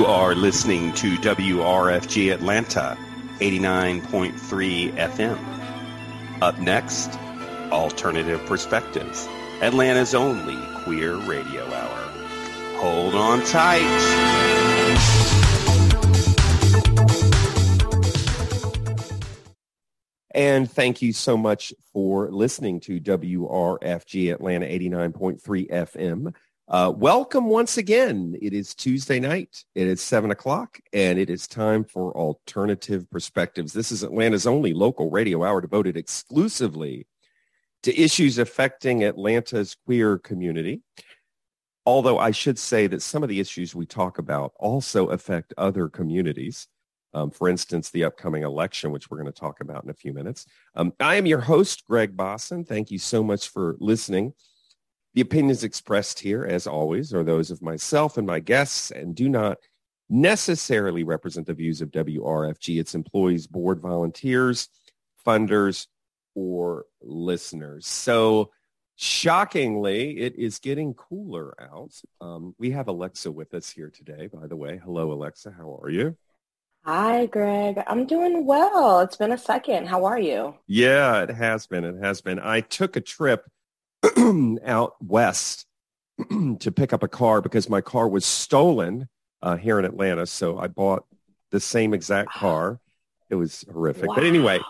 You are listening to WRFG Atlanta, 89.3 FM. Up next, Alternative Perspectives, Atlanta's only queer radio hour. Hold on tight. And thank you so much for listening to WRFG Atlanta 89.3 FM. Uh, welcome once again. It is Tuesday night. It is 7 o'clock, and it is time for Alternative Perspectives. This is Atlanta's only local radio hour devoted exclusively to issues affecting Atlanta's queer community. Although I should say that some of the issues we talk about also affect other communities. Um, for instance, the upcoming election, which we're going to talk about in a few minutes. Um, I am your host, Greg Bosson. Thank you so much for listening. The opinions expressed here, as always, are those of myself and my guests and do not necessarily represent the views of WRFG, its employees, board volunteers, funders, or listeners. So shockingly, it is getting cooler out. Um, we have Alexa with us here today, by the way. Hello, Alexa. How are you? Hi, Greg. I'm doing well. It's been a second. How are you? Yeah, it has been. It has been. I took a trip out west to pick up a car because my car was stolen uh, here in Atlanta. So I bought the same exact car. It was horrific. Wow. But anyway,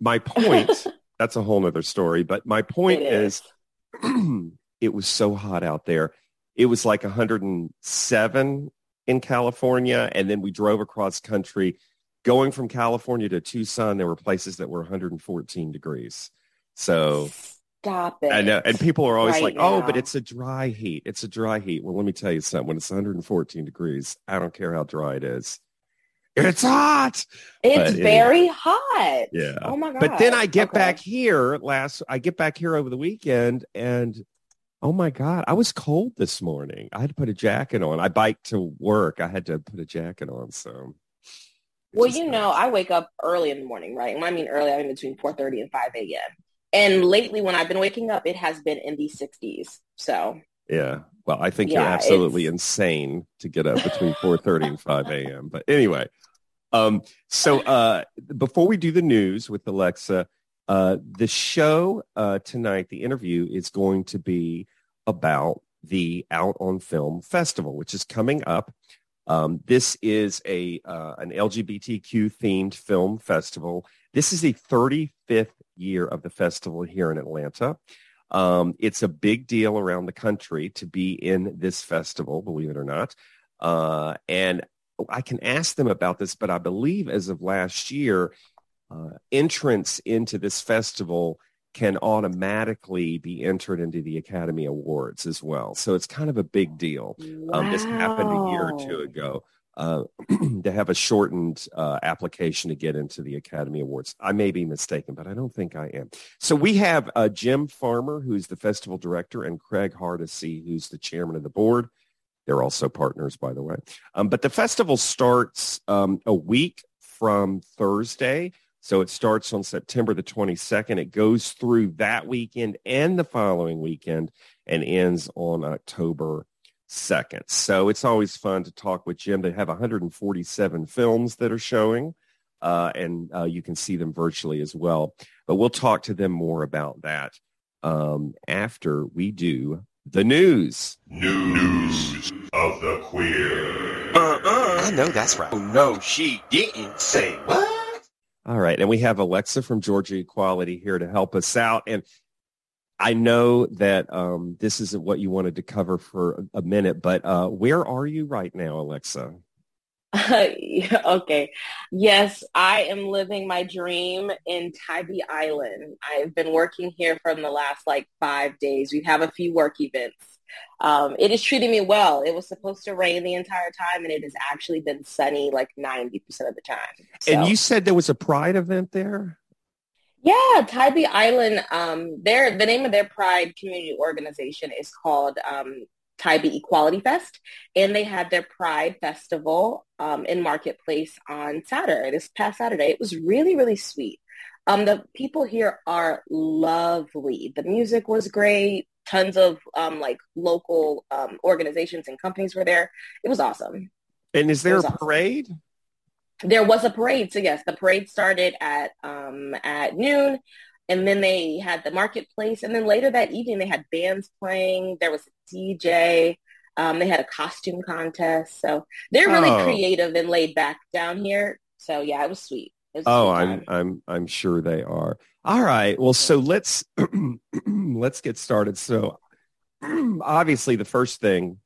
my point, that's a whole nother story. But my point it is, is it was so hot out there. It was like 107 in California. And then we drove across country. Going from California to Tucson, there were places that were 114 degrees. So Stop it. I know. And people are always right like, now. oh, but it's a dry heat. It's a dry heat. Well, let me tell you something. When it's 114 degrees, I don't care how dry it is. It's hot. It's but very anyway. hot. Yeah. Oh my god. But then I get okay. back here last I get back here over the weekend and oh my god, I was cold this morning. I had to put a jacket on. I biked to work. I had to put a jacket on, so well, you nice. know, I wake up early in the morning, right? When I mean early, I mean between 4.30 and 5 a.m. And lately, when I've been waking up, it has been in the 60s. So yeah, well, I think yeah, you're absolutely it's... insane to get up between 4:30 and 5 a.m. But anyway, um, so uh, before we do the news with Alexa, uh, the show uh, tonight, the interview is going to be about the Out on Film Festival, which is coming up. Um, this is a uh, an LGBTQ themed film festival. This is the 35th year of the festival here in Atlanta. Um, it's a big deal around the country to be in this festival, believe it or not. Uh, and I can ask them about this, but I believe as of last year, uh, entrance into this festival can automatically be entered into the Academy Awards as well. So it's kind of a big deal. Wow. Um, this happened a year or two ago uh, to have a shortened uh, application to get into the Academy Awards. I may be mistaken, but I don't think I am. So we have uh, Jim Farmer, who's the festival director, and Craig Hardesty, who's the chairman of the board. They're also partners, by the way. Um, but the festival starts um, a week from Thursday. So it starts on September the 22nd. It goes through that weekend and the following weekend and ends on October second. So it's always fun to talk with Jim. They have 147 films that are showing, uh, and uh, you can see them virtually as well. But we'll talk to them more about that um, after we do the news. New news of the queer. Uh-uh. I know that's right. Oh, no, she didn't say what? All right. And we have Alexa from Georgia Equality here to help us out. And I know that um, this isn't what you wanted to cover for a minute, but uh, where are you right now, Alexa? okay. Yes, I am living my dream in Tybee Island. I've been working here for the last like five days. We have a few work events. Um, it is treating me well. It was supposed to rain the entire time, and it has actually been sunny like 90% of the time. So. And you said there was a Pride event there? Yeah, Tybee Island. Um, their the name of their Pride community organization is called um, Tybee Equality Fest, and they had their Pride Festival um, in Marketplace on Saturday. This past Saturday, it was really really sweet. Um, the people here are lovely. The music was great. Tons of um, like local um, organizations and companies were there. It was awesome. And is there a awesome. parade? There was a parade. So yes, the parade started at um, at noon, and then they had the marketplace, and then later that evening they had bands playing. There was a DJ. Um, they had a costume contest. So they're really Oh. creative and laid back down here. So yeah, it was sweet. It was Oh, I'm. I'm I'm sure they are. All right. Well, so let's let's get started. So obviously the first thing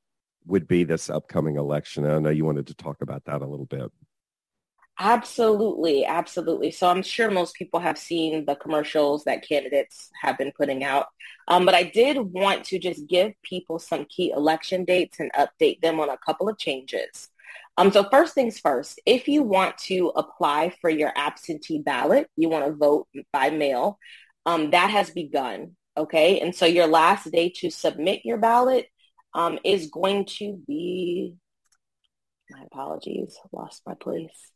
would be this upcoming election. I know you wanted to talk about that a little bit. Absolutely, absolutely. So I'm sure most people have seen the commercials that candidates have been putting out. Um, but I did want to just give people some key election dates and update them on a couple of changes. Um, so first things first, if you want to apply for your absentee ballot, you want to vote by mail, um, that has begun. Okay. And so your last day to submit your ballot um, is going to be, my apologies, lost my place.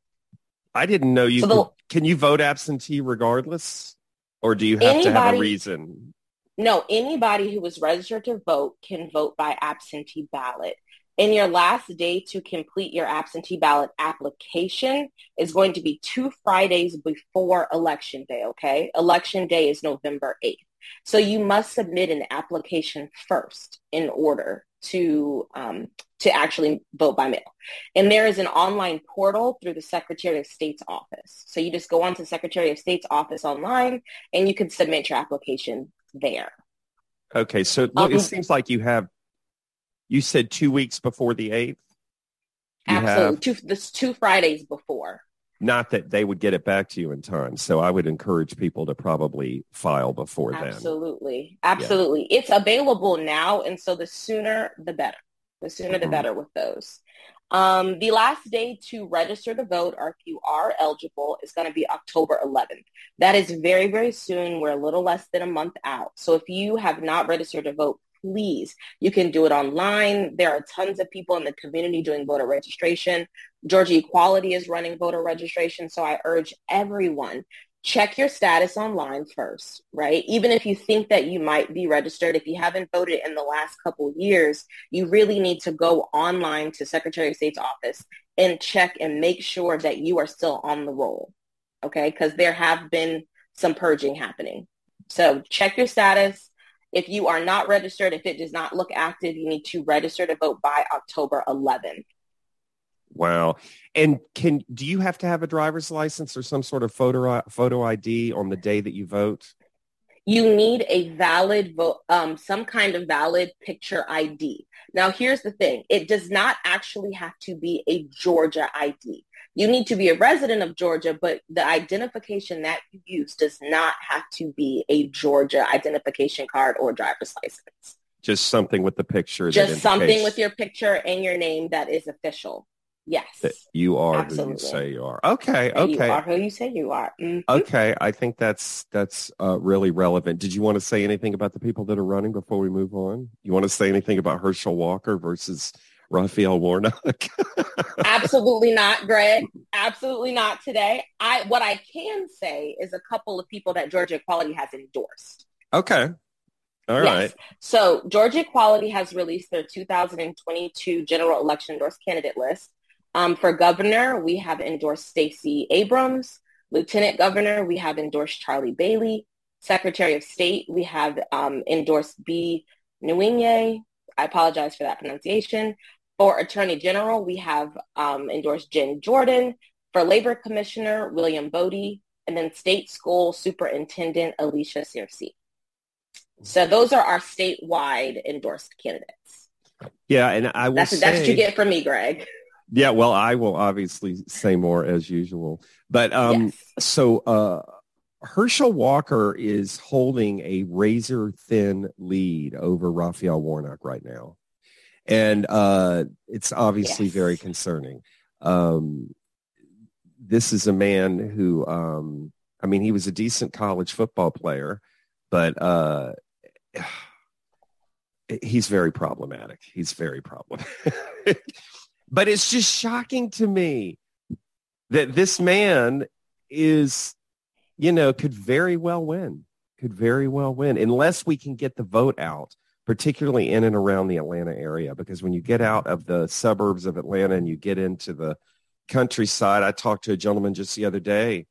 I didn't know you So could, the- can you vote absentee regardless or do you have to have a reason? No, anybody who is registered to vote can vote by absentee ballot. And your last day to complete your absentee ballot application is going to be two Fridays before election day, okay? Election day is November 8th. So you must submit an application first in order to um, to actually vote by mail. And there is an online portal through the Secretary of State's office. So you just go onto the Secretary of State's office online and you can submit your application there. Okay. So look, it Um, seems like you have, you said two weeks before the 8th. Absolutely. Two, this two Fridays before. not that they would get it back to you in time. So I would encourage people to probably file before then. Absolutely. Absolutely. It's available now. And so the sooner, the better. The sooner, the Mhm. better with those. Um, the last day to register to vote, or if you are eligible, is going to be October 11th. That is very, very soon. We're a little less than a month out. So if you have not registered to vote, please, you can do it online. There are tons of people in the community doing voter registration. Georgia Equality is running voter registration. So I urge everyone, check your status online first, right? Even if you think that you might be registered, if you haven't voted in the last couple years, you really need to go online to Secretary of State's office and check and make sure that you are still on the roll, okay? Because there have been some purging happening. So check your status. If you are not registered, if it does not look active, you need to register to vote by October 11th. Wow. And can do you have to have a driver's license or some sort of photo photo ID on the day that you vote? you need a valid vote, um, some kind of valid picture ID. Now, here's the thing. It does not actually have to be a Georgia ID. You need to be a resident of Georgia, but the identification that you use does not have to be a Georgia identification card or driver's license. Just something with the picture. Just something with your picture and your name that is official. Yes. you are who Absolutely. you say you are. Okay. And You Okay. are who you say you are. Mhm. Okay. I think that's that's uh, really relevant. Did you want to say anything about the people that are running before we move on? You want to say anything about Herschel Walker versus Raphael Warnock? Absolutely not, Greg. Absolutely not today. I what I can say is a couple of people that Georgia Equality has endorsed. okay. All Yes. right. So Georgia Equality has released their 2022 general election endorsed candidate list. Um, for governor, we have endorsed Stacey Abrams. Lieutenant governor, we have endorsed Charlie Bailey. Secretary of State, we have um, endorsed B. Nwinye. I apologize for that pronunciation. For Attorney General, we have um, endorsed Jen Jordan. For Labor Commissioner, William Boddie. And then State School Superintendent, Alisha Searcy. So those are our statewide endorsed candidates. Yeah, and I will That's, say that's what you get from me, Greg. Yeah, well, I will obviously say more as usual. But um, yes. so uh, Herschel Walker is holding a razor thin lead over Raphael Warnock right now. And uh, it's obviously Yes. very concerning. Um, this is a man who, um, I mean, he was a decent college football player, but uh, he's very problematic. He's very problematic. but it's just shocking to me that this man is, you know, could very well win, could very well win, unless we can get the vote out particularly in and around the Atlanta area, because when you get out of the suburbs of Atlanta and you get into the countryside, I talked to a gentleman just the other day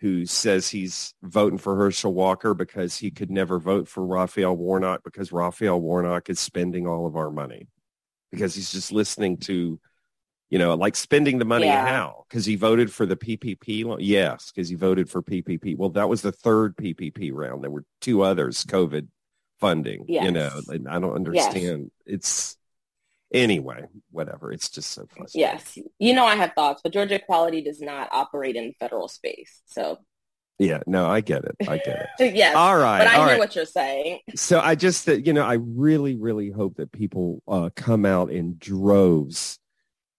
who says he's voting for Herschel Walker because he could never vote for Raphael Warnock because Raphael Warnock is spending all of our money because he's just listening to, you know, like spending the money Yeah. how? Because he voted for the PPP. Yes, because he voted for PPP. Well, that was the third PPP round. There were two others, COVID funding. You know, and I don't understand. It's anyway, whatever. It's just so frustrating. Yes, you know I have thoughts, but Georgia Equality does not operate in federal space. So Yeah, no, I get it. I get it. yes, All right. but I hear right. what you're saying. so I just, you know, I really, really hope that people uh, come out in droves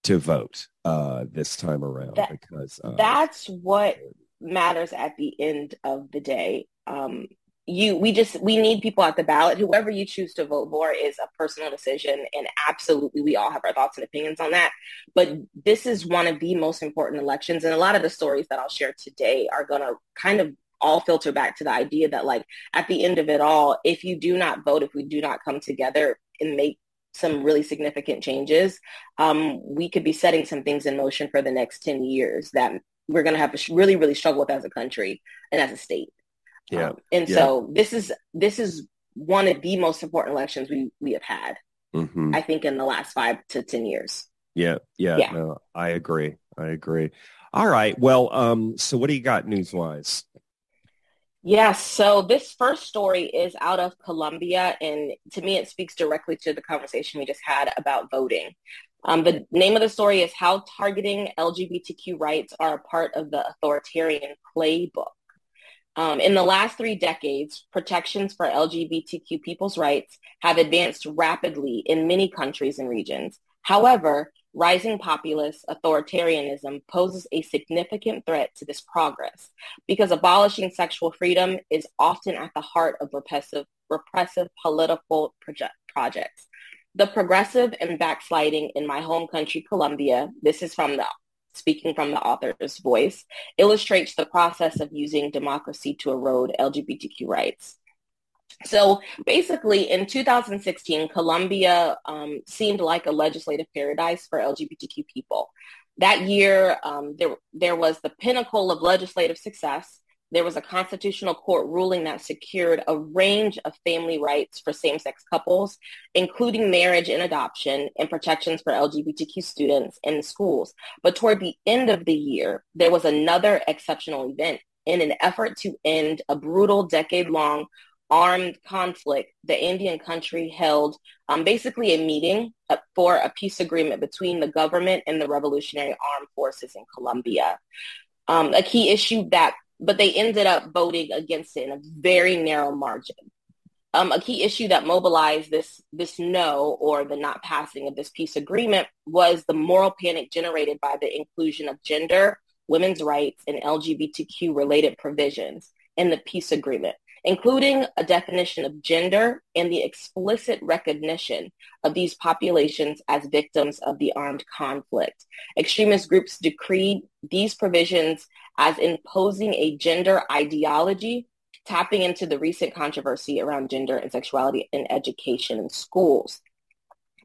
to vote uh, this time around That- because uh, That's what matters at the end of the day. Um, you, we just, we need people at the ballot. Whoever you choose to vote for is a personal decision, and absolutely, we all have our thoughts and opinions on that. But this is one of the most important elections, and a lot of the stories that I'll share today are going to kind of all filter back to the idea that, like, at the end of it all, if you do not vote, if we do not come together and make some really significant changes, um, we could be setting some things in motion for the next 10 years that we're going to have to really, really struggle with as a country and as a state. Yeah, Um, and yeah. so this is this is one of the most important elections we, we have had, hmm I think, in the last five to 10 years. yeah, yeah, Yeah. No, I agree. I agree. All right. Well, um, so what do you got news wise? Yes. So this first story is out of Colombia, and to me, it speaks directly to the conversation we just had about voting. Um, the name of the story is How Targeting LGBTQ Rights Are a Part of the Authoritarian Playbook. Um, in the last three decades, protections for LGBTQ people's rights have advanced rapidly in many countries and regions. However, rising populist authoritarianism poses a significant threat to this progress because abolishing sexual freedom is often at the heart of repressive, repressive political proje- projects. The progressive and backsliding in my home country, Colombia, this is from the speaking from the author's voice, illustrates the process of using democracy to erode LGBTQ rights. So basically, in 2016, Colombia um, seemed like a legislative paradise for LGBTQ people. That year, um, there, there was the pinnacle of legislative success. There was a constitutional court ruling that secured a range of family rights for same-sex couples, including marriage and adoption and protections for LGBTQ students in schools. But toward the end of the year, there was another exceptional event in an effort to end a brutal decade-long armed conflict, the Indian country held um, basically a meeting uh, for a peace agreement between the government and the revolutionary armed forces in Colombia. Um, a key issue that, but they ended up voting against it in a very narrow margin. Um, a key issue that mobilized this this no or the not passing of this peace agreement was the moral panic generated by the inclusion of gender, women's rights, and LGBTQ related provisions in the peace agreement including a definition of gender and the explicit recognition of these populations as victims of the armed conflict. Extremist groups decreed these provisions as imposing a gender ideology, tapping into the recent controversy around gender and sexuality in education in schools.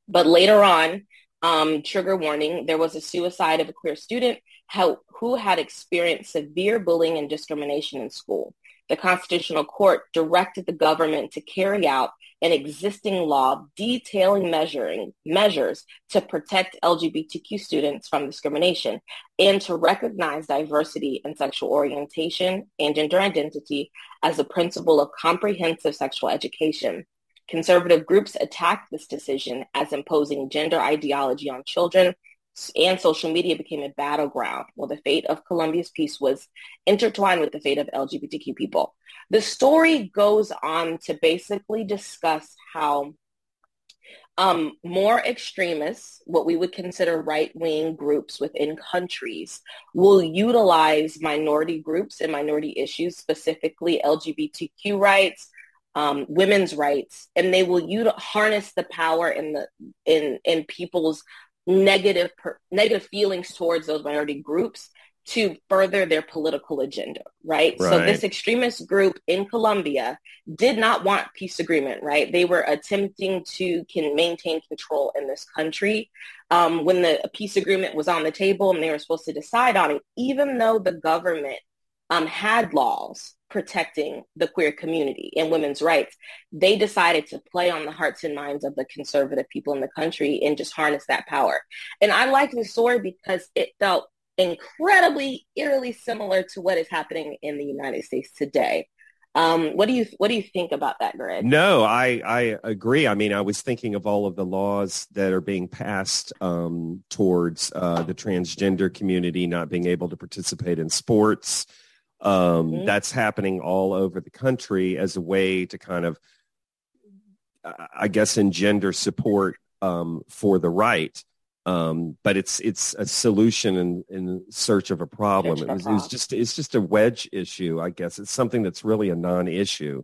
But later on, um, trigger warning, there was a suicide of a queer student who had experienced severe bullying and discrimination in school the Constitutional Court directed the government to carry out an existing law detailing measuring measures to protect LGBTQ students from discrimination and to recognize diversity in sexual orientation and gender identity as a principle of comprehensive sexual education. Conservative groups attacked this decision as imposing gender ideology on children and social media became a battleground. Well, the fate of Colombia's peace was intertwined with the fate of LGBTQ people. The story goes on to basically discuss how um, more extremists, what we would consider right-wing groups within countries, will utilize minority groups and minority issues, specifically LGBTQ rights, um, women's rights, and they will harness the power in the in in people's negative per, negative feelings towards those minority groups to further their political agenda, right? Right. So this extremist group in Colombia did not want peace agreement, right? They were attempting to can maintain control in this country. Um, when the peace agreement was on the table and they were supposed to decide on it, even though the government um, had laws protecting the queer community and women's rights, they decided to play on the hearts and minds of the conservative people in the country and just harness that power. And I like this story because it felt incredibly eerily similar to what is happening in the United States today. Um, what do you what do you think about that, Greg? No, I, I agree. I mean, I was thinking of all of the laws that are being passed um, towards uh, the transgender community not being able to participate in sports. Um, Mhm. That's happening all over the country as a way to kind of, I- I guess, engender support um, for the right. Um, but it's it's a solution in, in search of a problem. It was, it was just it's just a wedge issue, I guess. It's something that's really a non-issue.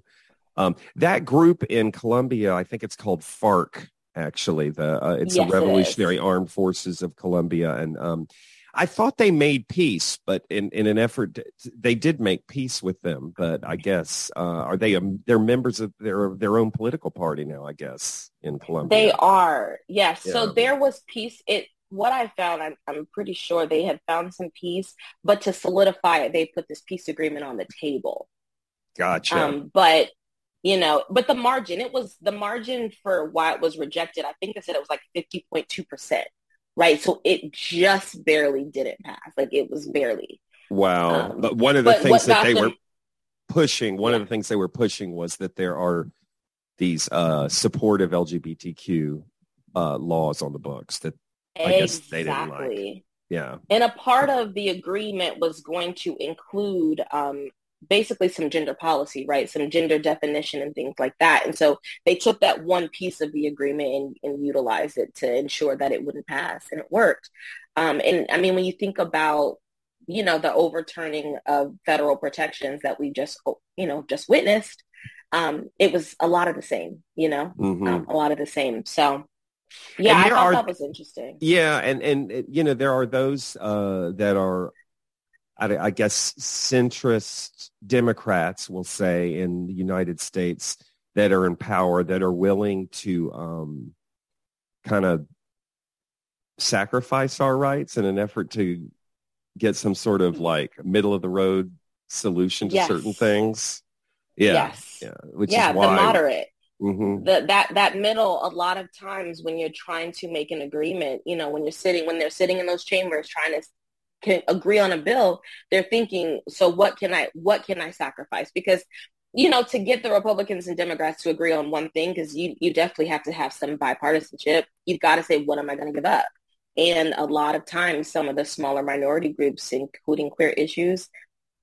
Um, that group in Colombia, I think it's called FARC. Actually, the uh, it's Yes, the it Revolutionary Armed Forces of Colombia, and um, I thought they made peace, but in, in an effort, to, they did make peace with them. But I guess uh, are they? Um, they're members of their their own political party now. I guess in Colombia. They are, yes. Yeah. So there was peace. It what I found, I'm, I'm pretty sure they had found some peace, but to solidify it, they put this peace agreement on the table. Gotcha. Um, but you know, but the margin, it was the margin for why it was rejected. I think they said it was like 50.2 percent, right? So it just barely didn't pass. Like it was barely. wow. um, but one of the things that they were pushing, one of the things they were pushing was that there are these uh, supportive LGBTQ uh, laws on the books. That I guess they didn't like. yeah, And a part of the agreement was going to include um, basically some gender policy, right? Some gender definition and things like that. And so they took that one piece of the agreement and, and utilized it to ensure that it wouldn't pass, and it worked. Um, and I mean, when you think about, you know, the overturning of federal protections that we just, you know, just witnessed, um, it was a lot of the same, you know, Mhm. um, a lot of the same. So, yeah, I thought are- that was interesting. Yeah, and and you know there are those uh, that are, I, I guess, centrist Democrats, will say, in the United States that are in power that are willing to um, kind of sacrifice our rights in an effort to get some sort of like middle of the road solution to Yes. certain things. Yeah, Yes. yeah, which yeah, is why. the moderate. Mhm. the, that that middle a lot of times when you're trying to make an agreement you know when you're sitting when they're sitting in those chambers trying to can agree on a bill they're thinking so what can i what can i sacrifice because you know to get the republicans and democrats to agree on one thing because you you definitely have to have some bipartisanship you've got to say what am i going to give up and a lot of times some of the smaller minority groups including queer issues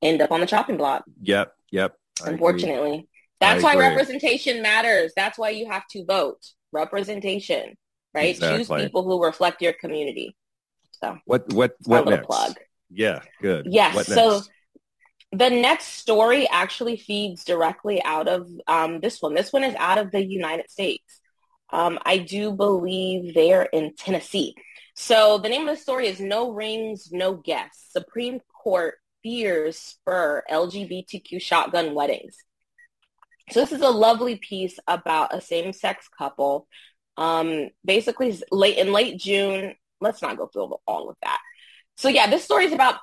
end up on the chopping block Yep, yep. I agree. unfortunately. That's I why agree. representation matters. That's why you have to vote. Representation, right? Choose people who reflect your community. So, What what what next? plug. Yeah, good. Yes. What So next? the next story actually feeds directly out of um, this one. This one is out of the United States. Um, I do believe they're in Tennessee. So the name of the story is No Rings, No Guests. Supreme Court fears spur LGBTQ shotgun weddings. So this is a lovely piece about a same-sex couple. Um, basically, late in late June. Let's not go through all of that. So yeah, this story is about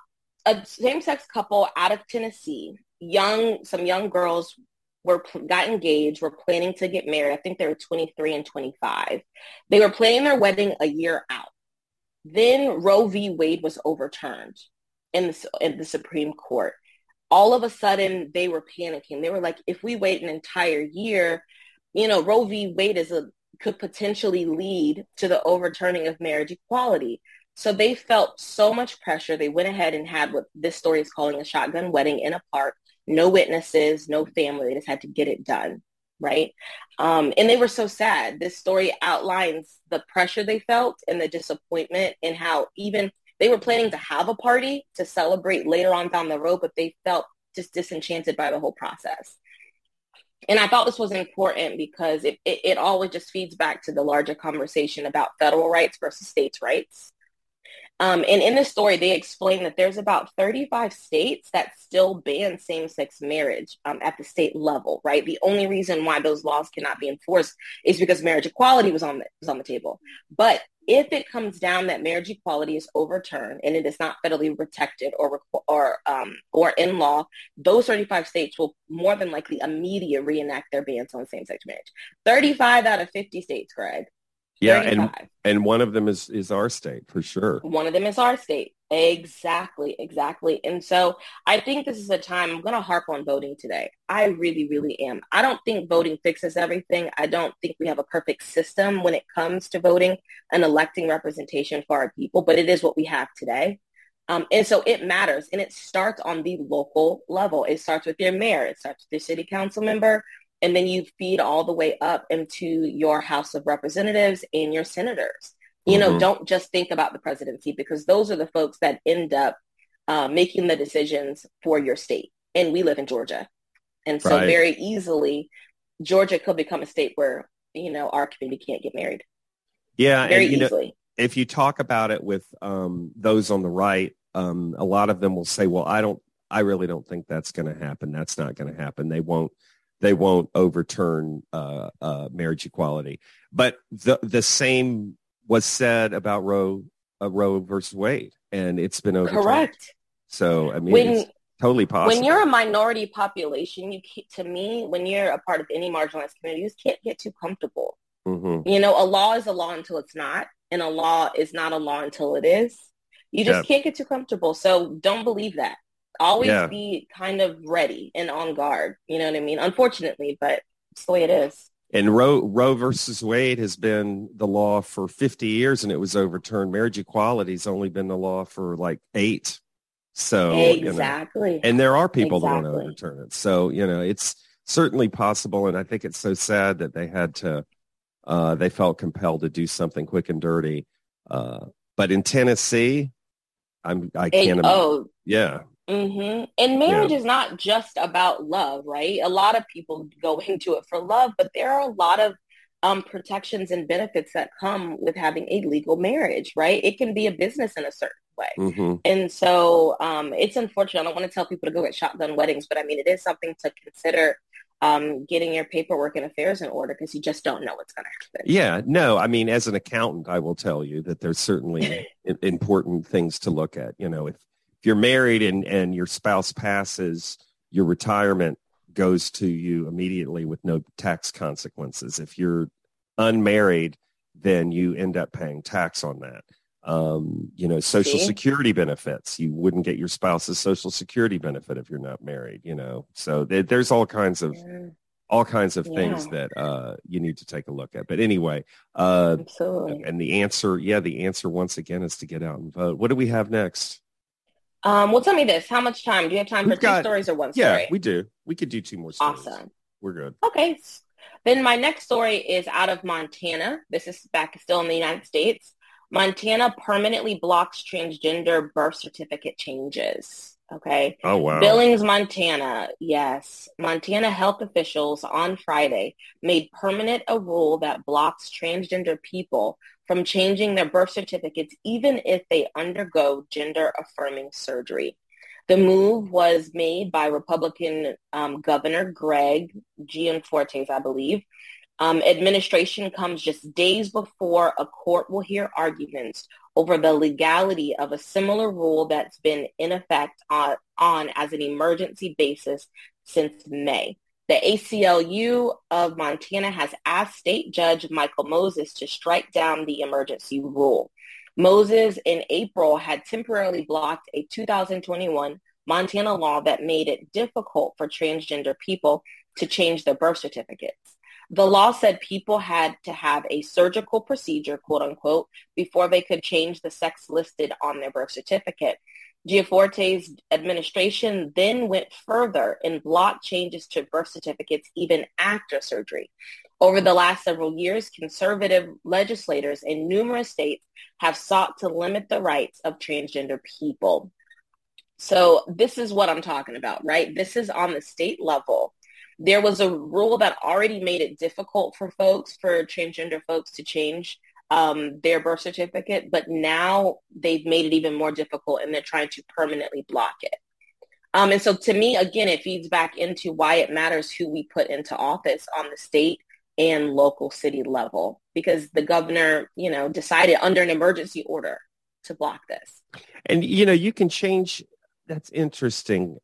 a same-sex couple out of Tennessee. Young, some young girls were got engaged, were planning to get married. I think they were 23 and 25. They were planning their wedding a year out. Then Roe v. Wade was overturned in the, in the Supreme Court. All of a sudden, they were panicking. They were like, if we wait an entire year, you know, Roe v. Wade is a could potentially lead to the overturning of marriage equality. So they felt so much pressure. They went ahead and had what this story is calling a shotgun wedding in a park. No witnesses, no family. They just had to get it done. Right. Um, and they were so sad. This story outlines the pressure they felt and the disappointment and how even they were planning to have a party to celebrate later on down the road, but they felt just disenchanted by the whole process. And I thought this was important because it, it, it always just feeds back to the larger conversation about federal rights versus states' rights. Um, and in the story, they explain that there's about 35 states that still ban same-sex marriage um, at the state level, right? The only reason why those laws cannot be enforced is because marriage equality was on the, was on the table. But if it comes down that marriage equality is overturned and it is not federally protected or or um, or in law, those 35 states will more than likely immediately reenact their bans on same-sex marriage. 35 out of 50 states, Greg. Yeah, and and one of them is is our state for sure. One of them is our state. Exactly, exactly. And so I think this is a time I'm going to harp on voting today. I really, really am. I don't think voting fixes everything. I don't think we have a perfect system when it comes to voting and electing representation for our people, but it is what we have today. Um, and so it matters. And it starts on the local level. It starts with your mayor. It starts with your city council member and then you feed all the way up into your House of Representatives and your senators. You mm-hmm. know, don't just think about the presidency because those are the folks that end up uh, making the decisions for your state. And we live in Georgia. And so right. very easily, Georgia could become a state where, you know, our community can't get married. Yeah. Very and, easily. Know, if you talk about it with um, those on the right, um, a lot of them will say, well, I don't, I really don't think that's going to happen. That's not going to happen. They won't they won't overturn uh, uh, marriage equality. But the the same was said about Roe uh, Roe versus Wade, and it's been overturned. Correct. So I mean, when, totally possible. When you're a minority population, you to me, when you're a part of any marginalized community, you just can't get too comfortable. Mm-hmm. You know, a law is a law until it's not, and a law is not a law until it is. You just can't get too comfortable. So don't believe that always yeah. be kind of ready and on guard. You know what I mean? Unfortunately, but it's the way it is. And Roe, Roe versus Wade has been the law for 50 years and it was overturned. Marriage equality has only been the law for like eight. So exactly. You know, and there are people exactly. that want to overturn it. So, you know, it's certainly possible. And I think it's so sad that they had to, uh, they felt compelled to do something quick and dirty. Uh, but in Tennessee, I'm, I can't. And, oh, yeah. Mm-hmm. And marriage yeah. is not just about love, right? A lot of people go into it for love, but there are a lot of um, protections and benefits that come with having a legal marriage, right? It can be a business in a certain way. Mm-hmm. And so um, it's unfortunate. I don't want to tell people to go get shotgun weddings, but I mean, it is something to consider um, getting your paperwork and affairs in order because you just don't know what's going to happen. Yeah, no, I mean, as an accountant, I will tell you that there's certainly important things to look at. You know, if if you're married and, and your spouse passes, your retirement goes to you immediately with no tax consequences. If you're unmarried, then you end up paying tax on that. Um, you know, social See? security benefits. You wouldn't get your spouse's social security benefit if you're not married, you know. So th- there's all kinds of all kinds of yeah. things that uh, you need to take a look at. But anyway, uh, Absolutely. and the answer, yeah, the answer once again is to get out and vote. What do we have next? Um, well, tell me this: How much time do you have time We've for got, two stories or one story? Yeah, we do. We could do two more stories. Awesome. We're good. Okay. Then my next story is out of Montana. This is back still in the United States. Montana permanently blocks transgender birth certificate changes. Okay. Oh, wow. Billings, Montana. Yes. Montana health officials on Friday made permanent a rule that blocks transgender people from changing their birth certificates even if they undergo gender affirming surgery. The move was made by Republican um, Governor Greg Gianforte's, I believe. Um, administration comes just days before a court will hear arguments over the legality of a similar rule that's been in effect on, on as an emergency basis since May. The ACLU of Montana has asked State Judge Michael Moses to strike down the emergency rule. Moses in April had temporarily blocked a 2021 Montana law that made it difficult for transgender people to change their birth certificates. The law said people had to have a surgical procedure, quote unquote, before they could change the sex listed on their birth certificate. Gianforte's administration then went further and blocked changes to birth certificates even after surgery. Over the last several years, conservative legislators in numerous states have sought to limit the rights of transgender people. So this is what I'm talking about, right? This is on the state level there was a rule that already made it difficult for folks, for transgender folks to change um, their birth certificate, but now they've made it even more difficult and they're trying to permanently block it. Um, and so to me, again, it feeds back into why it matters who we put into office on the state and local city level, because the governor, you know, decided under an emergency order to block this. And, you know, you can change. That's interesting.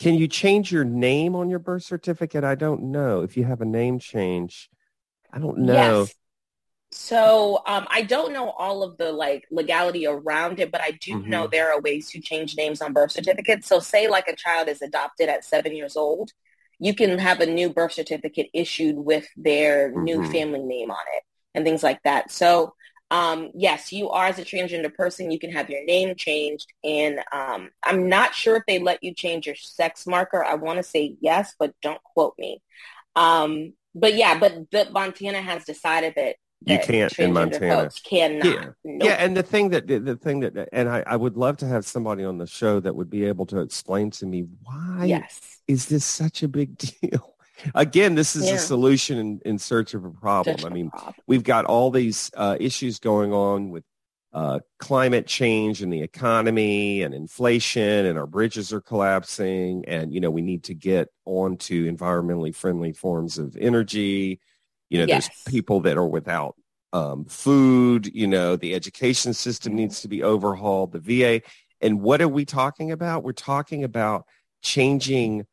Can you change your name on your birth certificate? I don't know. If you have a name change, I don't know. Yes. So um, I don't know all of the like legality around it, but I do Mm-hmm. know there are ways to change names on birth certificates. So say like a child is adopted at seven years old, you can have a new birth certificate issued with their new Mhm. family name on it and things like that. So um, yes, you are as a transgender person, you can have your name changed. And um, I'm not sure if they let you change your sex marker. I want to say yes, but don't quote me. Um, but yeah, but the Montana has decided that You can't in Montana. cannot. Yeah. Nope. Yeah, and the thing that the thing that and I, I would love to have somebody on the show that would be able to explain to me why yes. is this such a big deal? Again, this is Yeah. a solution in, in search of a problem. Such I mean, problem. we've got all these uh, issues going on with uh, climate change and the economy and inflation and our bridges are collapsing and you know we need to get on to environmentally friendly forms of energy you know Yes. there's people that are without um, food you know the education system needs to be overhauled the va and what are we talking about we're talking about changing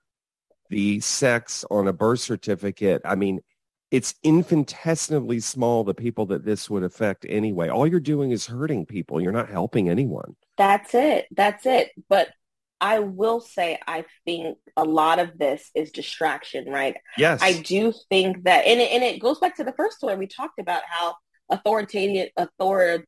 the sex on a birth certificate i mean it's infinitesimally small the people that this would affect anyway all you're doing is hurting people you're not helping anyone That's it. That's it. But I will say I think a lot of this is distraction, right? yes I do think that, and it, and it goes back to the first one we talked about how authoritarian, authorita-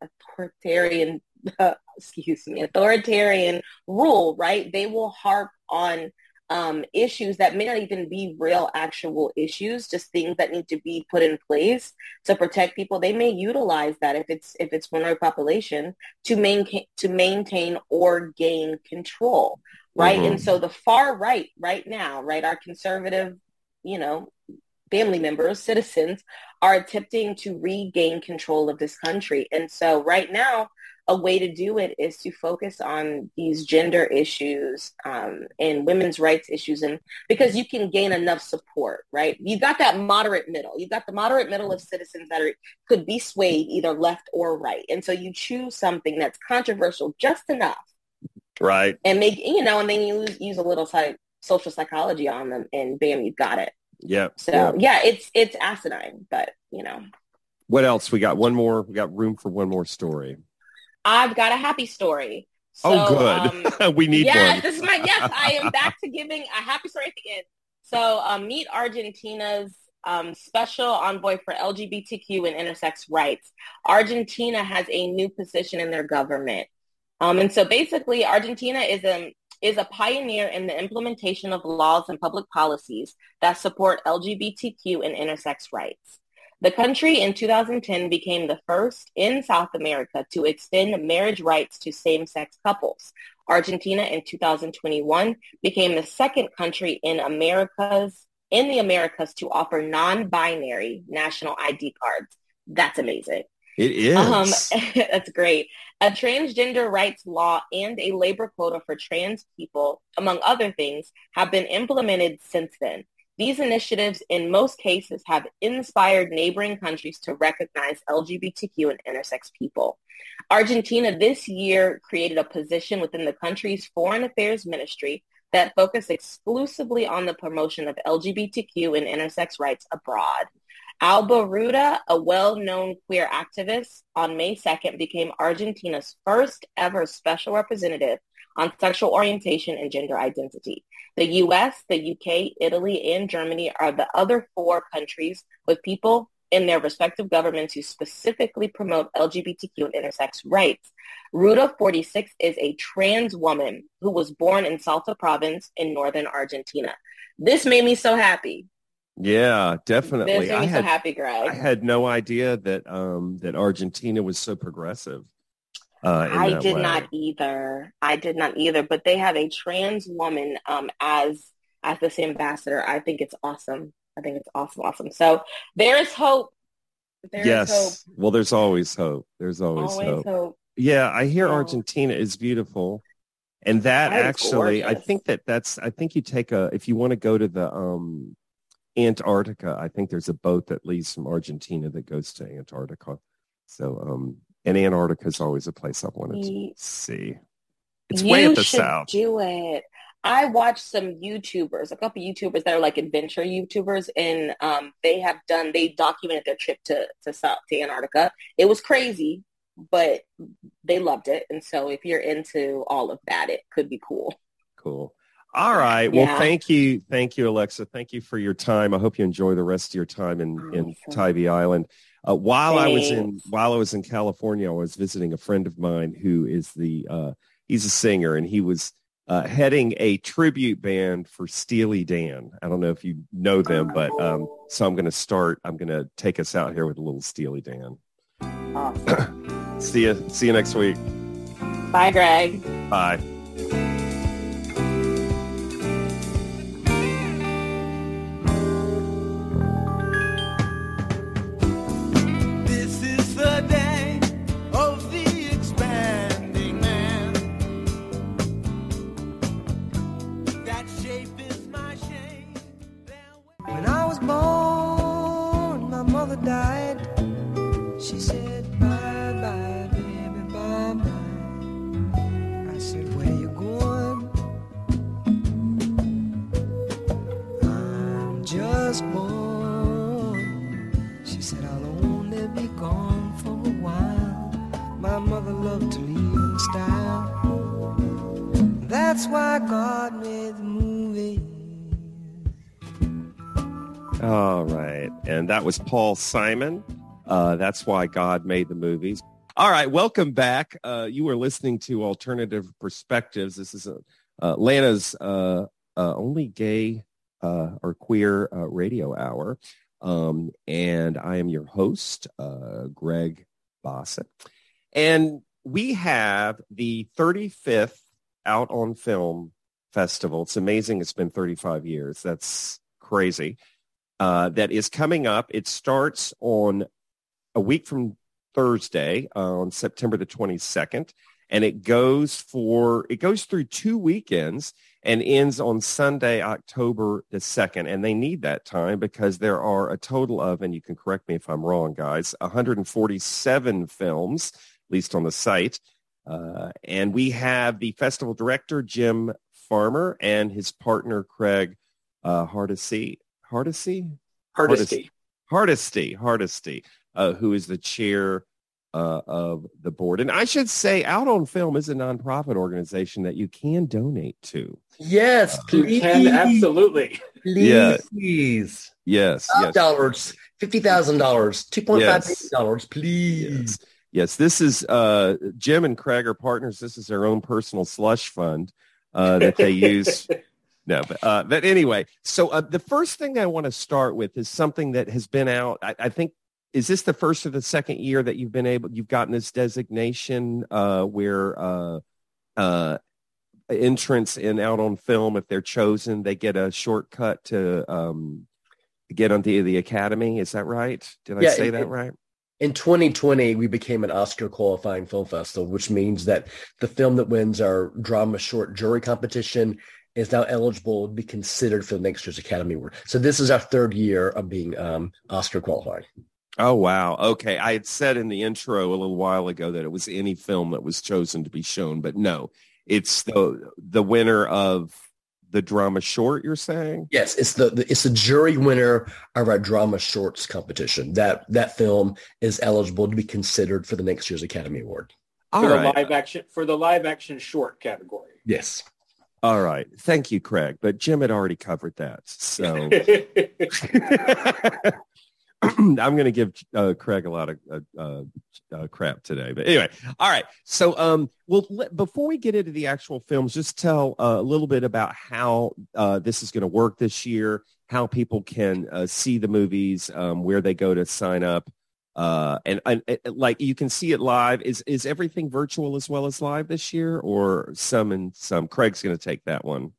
authoritarian, excuse me, authoritarian rule, right? They will harp on um, issues that may not even be real, actual issues, just things that need to be put in place to protect people. They may utilize that if it's if it's minority population to maintain to maintain or gain control, right? Mhm. And so the far right, right now, right, our conservative, you know, family members, citizens, are attempting to regain control of this country. And so right now, a way to do it is to focus on these gender issues um, and women's rights issues and because you can gain enough support right? You've got that moderate middle. You've got the moderate middle of citizens that are could be swayed either left or right. And so you choose something that's controversial just enough. Right. And make you know and then you use, use a little psych, social psychology on them and bam you've got it. Yeah. So yeah. yeah it's it's asinine but you know. What else? We got one more. We got room for one more story i've got a happy story so, oh good um, we need yes, one this is my yes. I am back to giving a happy story at the end. So um, meet Argentina's um, special envoy for LGBTQ and intersex rights. Argentina has a new position in their government, um, and so basically, Argentina is a is a pioneer in the implementation of laws and public policies that support LGBTQ and intersex rights. The country in 2010 became the first in South America to extend marriage rights to same-sex couples. Argentina in 2021 became the second country in America's in the Americas to offer non-binary national ID cards. That's amazing. it is Um, that's great. A transgender rights law and a labor quota for trans people, among other things, have been implemented since then. These initiatives, in most cases, have inspired neighboring countries to recognize LGBTQ and intersex people. Argentina this year created a position within the country's foreign affairs ministry that focused exclusively on the promotion of LGBTQ and intersex rights abroad. Alba Rueda, a well-known queer activist, on May 2nd became Argentina's first ever special representative on sexual orientation and gender identity. The US, the UK, Italy, and Germany are the other four countries with people in their respective governments who specifically promote LGBTQ and intersex rights. Rueda, 46, is a trans woman who was born in Salta province in northern Argentina. This made me so happy. yeah definitely. This made i me so had happy, Greg. i had no idea that um that argentina was so progressive uh I did way. not either. I did not either. But they have a trans woman um, as as this ambassador. I think it's awesome. I think it's awesome, awesome. So there is hope There is yes. hope. Well, there's always hope. There's always, Always hope. hope. Yeah, I hear Oh. Argentina is beautiful. And that That is actually, I think that that's, I think you take a, if you want to go to the um, Antarctica, I think there's a boat that leaves from Argentina that goes to Antarctica. So, um, and Antarctica is always a place I've wanted to see. It's you way at the should south. do it. I watched some YouTubers, a couple YouTubers that are like adventure YouTubers, and um, they have done. They documented their trip to to South to Antarctica. It was crazy, but they loved it. And so, if you're into all of that, it could be cool. Cool. All right. Well, Yeah. thank you. Thank you, Alexa. Thank you for your time. I hope you enjoy the rest of your time in, in Awesome. Tybee Island. Uh, while I was in while I was in California, I was visiting a friend of mine who is the uh, he's a singer and he was uh, heading a tribute band for Steely Dan. I don't know if you know them, but um, so I'm going to start. I'm going to take us out here with a little Steely Dan. Awesome. See you. See you next week. Bye, Greg. Bye. And that was Paul Simon. Uh, that's why God made the movies. All right. Welcome back. Uh, you are listening to Alternative Perspectives. This is uh Atlanta's uh, uh, only gay uh, or queer uh, radio hour. Um, and I am your host, uh, Greg Bossett. And we have the 35th Out on Film Festival. It's amazing. It's been 35 years. That's crazy uh, that is coming up. It starts on a week from Thursday uh, on September the 22nd, and it goes for it goes through two weekends and ends on Sunday, October the 2nd. And they need that time because there are a total of, and you can correct me if I'm wrong, guys, 147 films, at least on the site. Uh, and we have the festival director, Jim Farmer, and his partner, Craig uh, Hardesty. Hardesty? Hardesty. Hardesty, Hardesty, uh, who is the chair uh, of the board. And I should say Out on Film is a nonprofit organization that you can donate to. Yes, You please. can absolutely. Yeah. Please. Yes, yes. Dollars, fifty thousand dollars, two point five Yes. million dollars, please. Yes. Yes, this is uh, Jim and Craig are partners. This is their own personal slush fund uh, that they use. No, but, uh, but anyway, so uh, the first thing I want to start with is something that has been out. I, I think is this the first or the second year that you've been able you've gotten this designation uh, where uh, uh, entrance in out on film, if they're chosen, they get a shortcut to um, get onto the academy. Is that right? Did I Yeah, say it- that it- right? In 2020, we became an Oscar qualifying film festival, which means that the film that wins our drama short jury competition is now eligible to be considered for the next year's Academy Award. So this is our third year of being um, Oscar qualifying. Oh wow. Okay. I had said in the intro a little while ago that it was any film that was chosen to be shown, but no, it's the the winner of the drama short. You're saying? Yes, it's the, the it's the jury winner of our drama shorts competition. That that film is eligible to be considered for the next year's Academy Award. All for the live action for the live action short category. Yes. All right. Thank you, Craig. But Jim had already covered that, so I'm going to give uh, Craig a lot of uh, uh, uh, crap today. But anyway, all right. So, um, well, let, before we get into the actual films, just tell uh, a little bit about how uh, this is going to work this year, how people can uh, see the movies, um, where they go to sign up. Uh, and, and and, like you can see it live. Is is everything virtual as well as live this year, or some and some? Craig's going to take that one.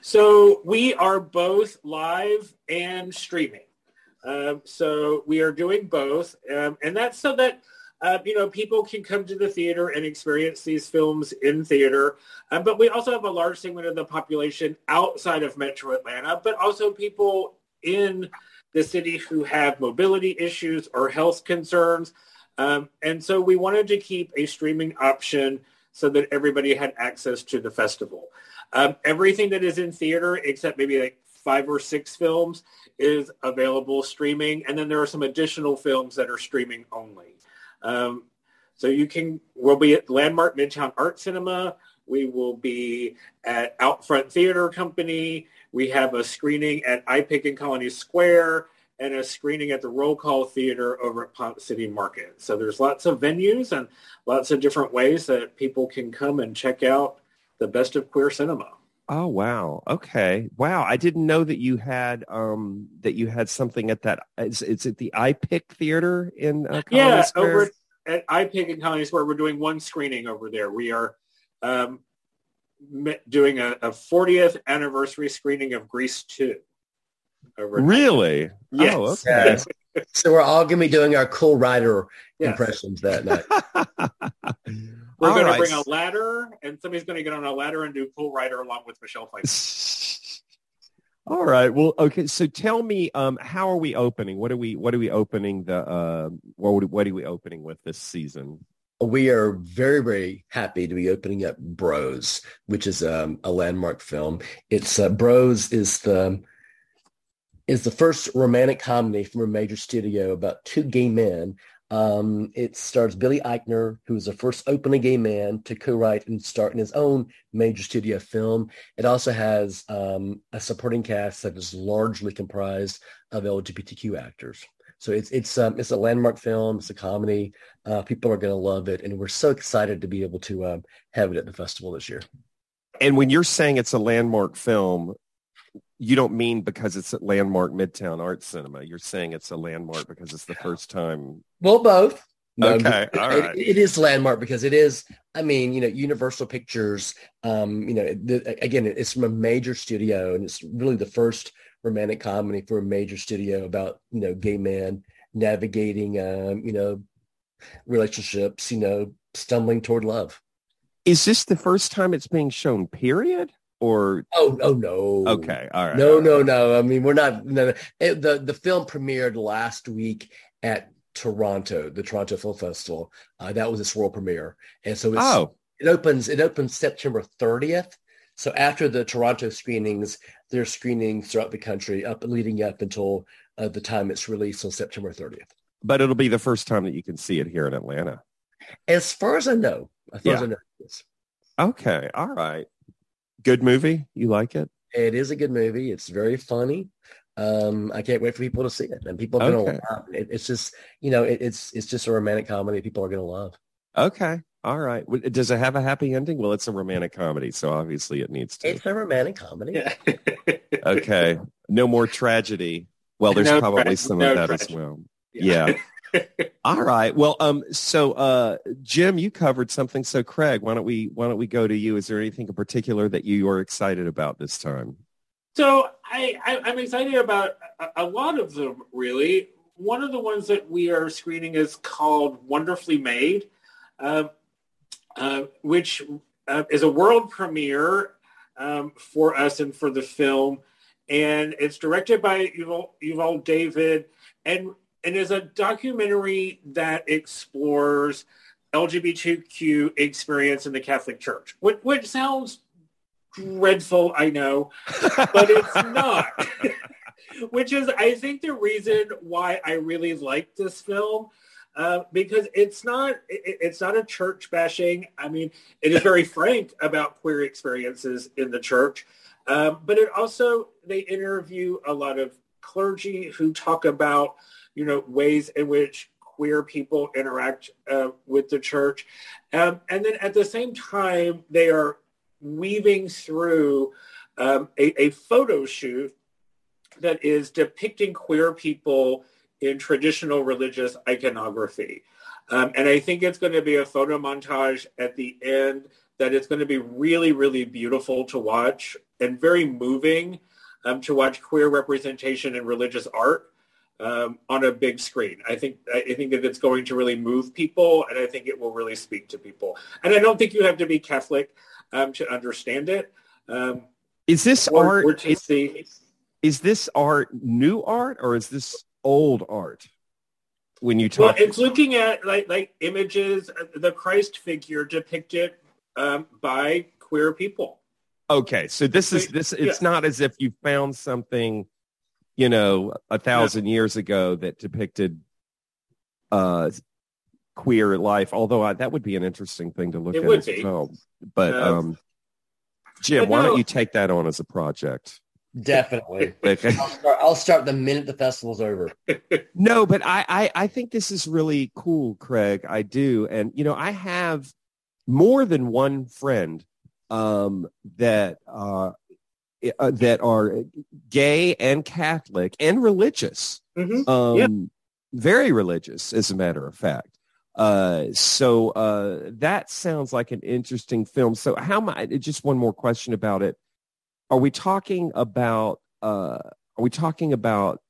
so we are both live and streaming. Um, so we are doing both, um, and that's so that uh, you know people can come to the theater and experience these films in theater. Um, but we also have a large segment of the population outside of Metro Atlanta, but also people in the city who have mobility issues or health concerns. Um, and so we wanted to keep a streaming option so that everybody had access to the festival. Um, everything that is in theater, except maybe like five or six films, is available streaming. And then there are some additional films that are streaming only. Um, so you can, we'll be at Landmark Midtown Art Cinema. We will be at Outfront Theater Company. We have a screening at iPic in Colony Square and a screening at the Roll Call Theater over at Ponce City Market. So there's lots of venues and lots of different ways that people can come and check out the best of queer cinema. Oh wow. Okay. Wow. I didn't know that you had um that you had something at that. Is, is it the iPic Theater in uh, Colony yeah, Square? over at iPic in Colony Square, we're doing one screening over there. We are um, doing a, a 40th anniversary screening of Grease 2. Really? Yes. Oh, okay. So we're all going to be doing our cool rider Yes. impressions that night. We're All going to bring a ladder, and somebody's going to get on a ladder and do Cool Rider along with Michelle Pfeiffer. All right. Well, okay. So tell me, um, how are we opening? What are we? What are we opening the? Uh, what would- What are we opening with this season? We are very, very happy to be opening up Bros, which is um, a landmark film. It's uh, Bros is the is the first romantic comedy from a major studio about two gay men. Um, it stars Billy Eichner, who is the first openly gay man to co-write and start in his own major studio film. It also has um, a supporting cast that is largely comprised of LGBTQ actors. So it's it's um, it's a landmark film. It's a comedy. Uh, people are going to love it, and we're so excited to be able to um, have it at the festival this year. And when you're saying it's a landmark film, you don't mean because it's at Landmark Midtown Art Cinema. You're saying it's a landmark because it's the first time. Well, both. Okay, but all it- right. it is landmark because it is. I mean, you know, Universal Pictures. Um, you know, the, again, it's from a major studio, and it's really the first romantic comedy for a major studio about you know gay man navigating, um, you know, relationships. You know, stumbling toward love. Is this the first time it's being shown? Period. Or Oh, oh no. okay, all right. No, no, no. I mean, we're not. No, no. It, the the film premiered last week at Toronto, the Toronto Film Festival. Uh, that was its world premiere, and so it's, Oh, it opens. It opens September 30th. So after the Toronto screenings, there's screenings throughout the country up leading up until uh, the time it's released on September 30th. but it'll be the first time that you can see it here in Atlanta. As far as I know, as far as I know, yes. Okay, all right. Good movie. You like it? it is a good movie. It's very funny. Um, I can't wait for people to see it, and people are going Okay. to love it. It's just, you know, it, it's it's just a romantic comedy people are going to love. Okay, all right. Does it have a happy ending? Well, it's a romantic comedy, so obviously it needs to. It's a romantic comedy. Okay, no more tragedy. Well, there's No probably tra- some no of that as well. Yeah. All right. Well, um, so uh, Jim, you covered something. So Craig, why don't we why don't we go to you? Is there anything in particular that you are excited about this time? So I, I, I'm excited about a, a lot of them, really. One of the ones that we are screening is called Wonderfully Made, um, uh, which uh, is a world premiere um, for us and for the film. And it's directed by Yuval, Yuval David and, and is a documentary that explores LGBTQ experience in the Catholic Church, which, which sounds dreadful, I know, but it's not. Which is, I think, the reason why I really like this film, uh, because it's not it, it's not a church bashing. I mean, it is very frank about queer experiences in the church, um, but it also they interview a lot of clergy who talk about you know ways in which queer people interact uh, with the church, um, and then at the same time they are weaving through um, a, a photo shoot that is depicting queer people in traditional religious iconography. Um, and I think it's going to be a photo montage at the end that it's going to be really, really beautiful to watch and very moving um, to watch queer representation in religious art. um, on a big screen. I think I think that it's going to really move people, and I think it will really speak to people. And I don't think you have to be Catholic um, to understand it. Um, Is this or, art? or is, see. is this art new art or is this old art? When you talk. Well, it's looking at like like images, uh, the Christ figure depicted um, by queer people. okay, so this is this. It's Yeah. not as if you found something, you know, a thousand years ago that depicted uh, queer life. Although I, that would be an interesting thing to look It at would as be. well. But um, Jim, but why no- don't you take that on as a project? Definitely. Okay. I'll start, I'll start the minute the festival's over. No, but I, I, I think this is really cool, Craig. I do. And, you know, I have more than one friend um, that, uh, uh, that are gay and Catholic and religious. Mhm. Um, Yeah. Very religious, as a matter of fact. Uh, so uh, that sounds like an interesting film. So how much, just one more question about it. Are we talking about, uh, are we talking about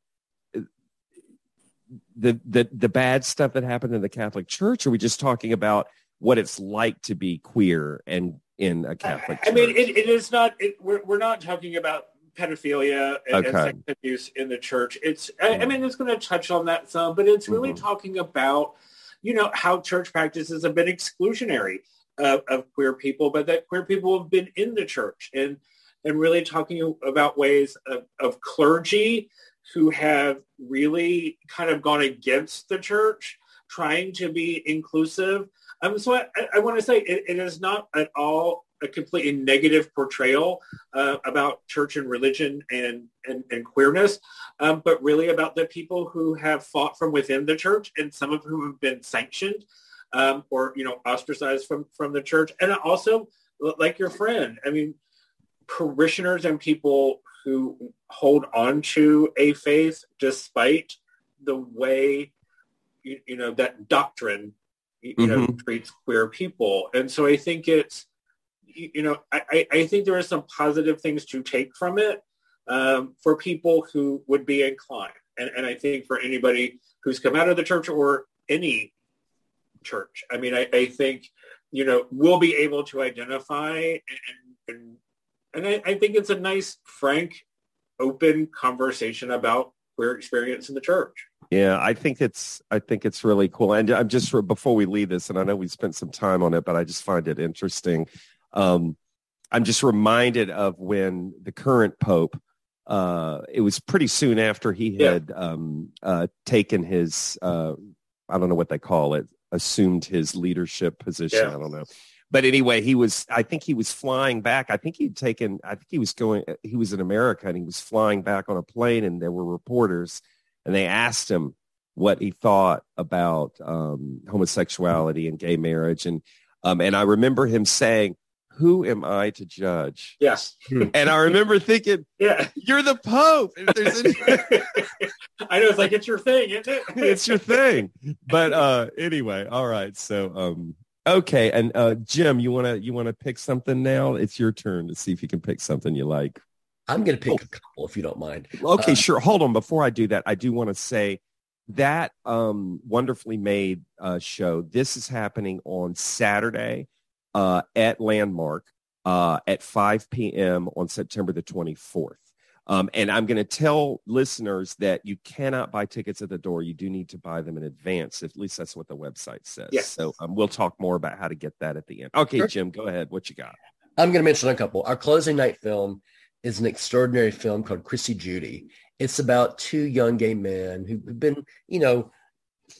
the, the the bad stuff that happened in the Catholic Church? Or are we just talking about what it's like to be queer and in a Catholic I church? mean, it, it is not. It, we're we're not talking about pedophilia and, and sex abuse in the church. It's. I, I mean, it's going to touch on that some, but it's really Mhm. talking about, you know, how church practices have been exclusionary of, of queer people, but that queer people have been in the church and and really talking about ways of, of clergy who have really kind of gone against the church, trying to be inclusive. Um, so I, I want to say it, it is not at all a completely negative portrayal uh, about church and religion and, and, and queerness, um, but really about the people who have fought from within the church and some of whom have been sanctioned um, or, you know, ostracized from, from the church. And also, like your friend, I mean, parishioners and people who hold on to a faith despite the way, you, you know, that doctrine, you, you know, treats queer people. And so I think it's, you, know, I, I I think there are some positive things to take from it um, for people who would be inclined. And, and I think for anybody who's come out of the church or any church, I mean, I, I think, you know, we'll be able to identify and, and, and I, I think it's a nice, frank, open conversation about queer experience in the church. Yeah, I think it's I think it's really cool. And I'm just before we leave this, and I know we spent some time on it, but I just find it interesting. Um, I'm just reminded of when the current pope. Uh, it was pretty soon after he Yeah. had um, uh, taken his uh, I don't know what they call it, assumed his leadership position. Yeah. I don't know. But anyway, he was, I think he was flying back. I think he'd taken, I think he was going, he was in America and he was flying back on a plane and there were reporters and they asked him what he thought about um, homosexuality and gay marriage. And, um, and I remember him saying, who am I to judge? Yes. And I remember thinking, Yeah. you're the Pope. If there's any- I know it's like it's your thing, isn't it? it's your thing. But uh anyway, all right. So um okay, and uh Jim, you wanna you wanna pick something now? It's your turn to see if you can pick something you like. I'm going to pick a couple if you don't mind. Okay, Uh, sure. Hold on. Before I do that, I do want to say that um wonderfully made uh show. This is happening on Saturday uh at Landmark uh at 5 p.m. on September the 24th. Um, and I'm going to tell listeners that you cannot buy tickets at the door. You do need to buy them in advance. At least that's what the website says. Yes. So um, we'll talk more about how to get that at the end. Okay, Sure. Jim, go ahead. What you got? I'm going to mention a couple. Our closing night film is an extraordinary film called Chrissy Judy. It's about two young gay men who've been, you know,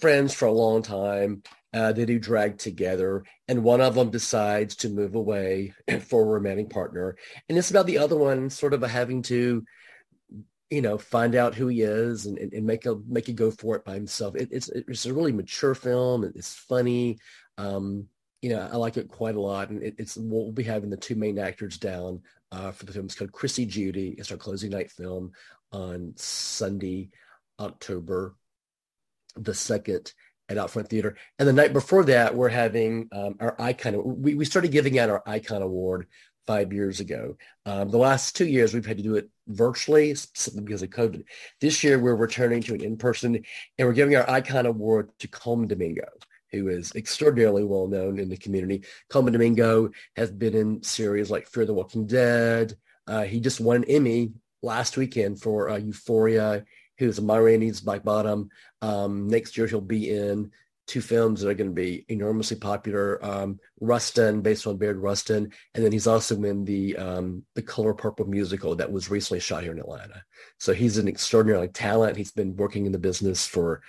friends for a long time. Uh, they do drag together, and one of them decides to move away for a romantic partner, and it's about the other one sort of having to, you know, find out who he is and, and, and make a make a go for it by himself. It, it's it's a really mature film. It's funny. Um, you know, I like it quite a lot, and it, it's we'll be having the two main actors down uh, for the film. It's called Chrissy Judy. It's our closing night film on Sunday, October the second at Outfront Theater. And the night before that, we're having um, our icon. We, we started giving out our icon award five years ago. Um, the last two years, we've had to do it virtually simply because of COVID. This year, we're returning to an in-person, and we're giving our icon award to Colman Domingo, who is extraordinarily well known in the community. Colman Domingo has been in series like Fear the Walking Dead. Uh, he just won an Emmy last weekend for uh, Euphoria. He was a Ma Rainey's Black Bottom. Um, next year, he'll be in two films that are going to be enormously popular. Um, Rustin, based on Bayard Rustin, and then he's also in the um, the Color Purple musical that was recently shot here in Atlanta. So he's an extraordinary talent. He's been working in the business for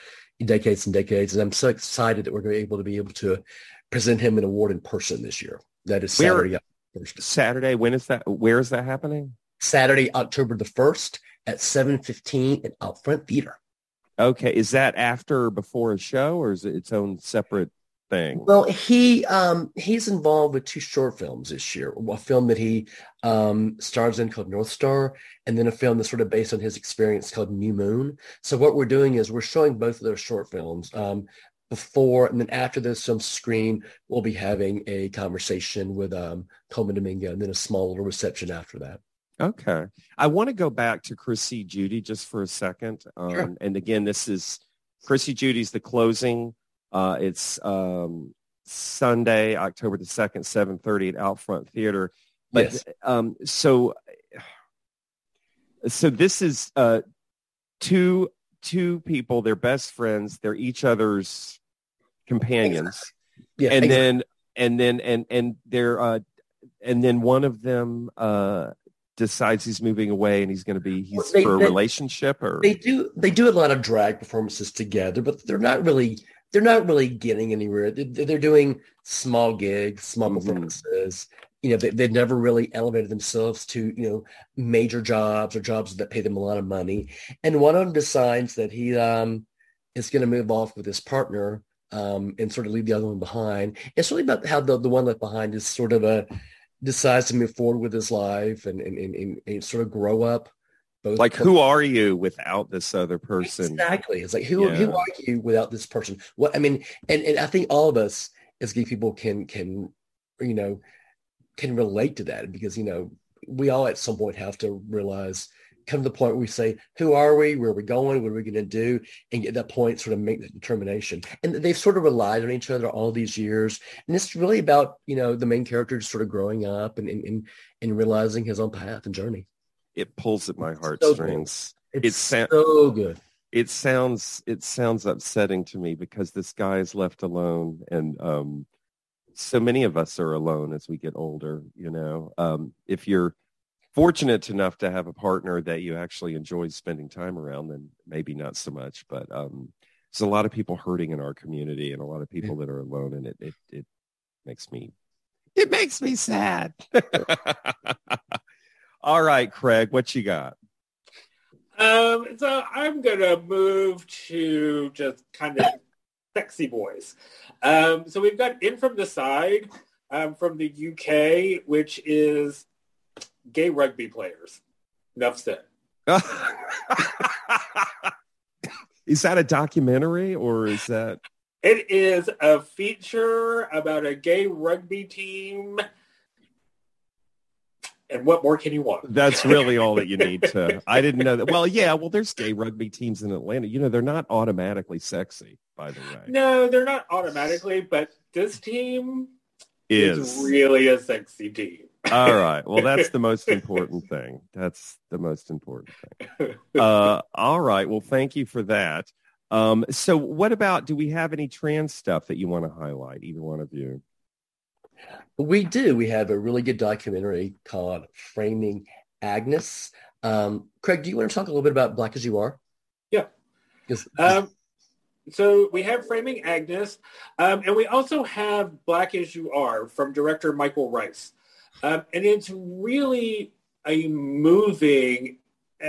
decades and decades, and I'm so excited that we're going to be able to be able to present him an award in person this year. That is Where- Saturday. Saturday. When is that? Where is that happening? Saturday, October the first at 7:15 at Outfront Theater. Okay. Is that after or before a show, or is it its own separate thing? Well, he um, he's involved with two short films this year. A film that he um, stars in called North Star, and then a film that's sort of based on his experience called New Moon. So what we're doing is we're showing both of those short films um, before, and then after those films screen, we'll be having a conversation with um, Colman Domingo, and then a small little reception after that. Okay. I want to go back to Chrissy Judy just for a second. Um, Sure. And again, this is Chrissy Judy's The Closing. Uh, it's um, Sunday, October the 2nd, 7.30 at Outfront Theater. But yes. um, so, so this is uh, two two people. They're best friends. They're each other's companions Yeah. and exactly. then and then and and they're uh and then one of them uh decides he's moving away and he's going to be he's Well, they- for a they- relationship or they do they do a lot of drag performances together, but they're not really they're not really getting anywhere. They're, they're doing small gigs, small Mhm. performances. You know, they, they've never really elevated themselves to you know major jobs or jobs that pay them a lot of money. And one of them decides that he um, is going to move off with his partner um, and sort of leave the other one behind. It's really about how the the one left behind is sort of a decides to move forward with his life and and, and, and, sort of grow up. Both like who are you without this other person Exactly. It's like who who are you without this person? What I mean, and, and I think all of us as gay people can can you know can relate to that because you know we all at some point have to realize come to the point where we say who are we? Where are we going? What are we going to do? And at that point sort of make that determination. And they've sort of relied on each other all these years. And it's really about you know the main character just sort of growing up and and, and, realizing his own path and journey. It pulls at my heartstrings. It's, It's sa- so good. it sounds it sounds upsetting to me because this guy is left alone and um so many of us are alone as we get older you know? Um if you're fortunate enough to have a partner that you actually enjoy spending time around then maybe not so much but um there's a lot of people hurting in our community and a lot of people that are alone and it it, it makes me it makes me sad. All right craig what you got? Um, so I'm gonna move to just kind of sexy boys. Um, so we've got in from the side um, from the UK, which is gay rugby players. Enough said. is that a documentary or is that It is a feature about a gay rugby team. And what more can you want? that's really all that you need to i didn't know that well yeah well there's gay rugby teams in atlanta you know they're not automatically sexy by the way No, they're not automatically, but this team is, is really a sexy team. All right well that's the most important thing that's the most important thing uh all right well thank you for that um so what about do we have any trans stuff that you want to highlight either one of you We do. We have a really good documentary called Framing Agnes. Um, Craig, do you want to talk a little bit about Black as You Are? Yeah. 'Cause- Um, so we have Framing Agnes, um, and we also have Black as You Are from director Michael Rice. Um, and it's really a moving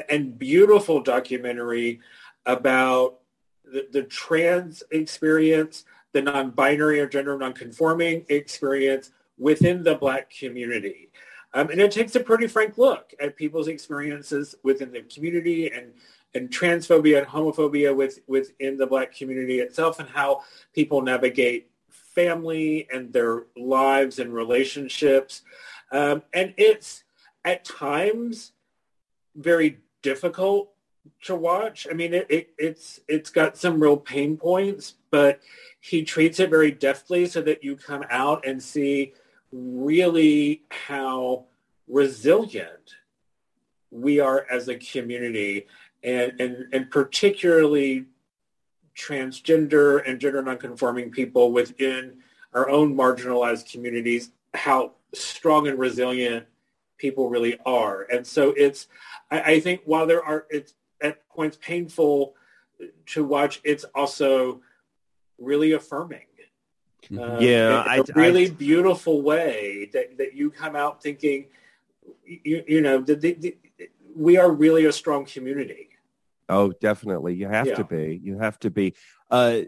and beautiful documentary about the, the trans experience, the non-binary or gender non-conforming experience within the Black community. Um, and it takes a pretty frank look at people's experiences within the community and and transphobia and homophobia with, within the Black community itself and how people navigate family and their lives and relationships. Um, and it's at times very difficult to watch. I mean, it, it, it's it's got some real pain points, but he treats it very deftly so that you come out and see really how resilient we are as a community and, and, and particularly transgender and gender nonconforming people within our own marginalized communities, how strong and resilient people really are. And so it's, I, I think while there are, it's at points painful to watch, it's also really affirming. Uh, yeah, a really I, beautiful way that, that you come out thinking, you, you know, the, the, the, we are really a strong community. Oh, definitely. You have yeah. to be. You have to be. Uh,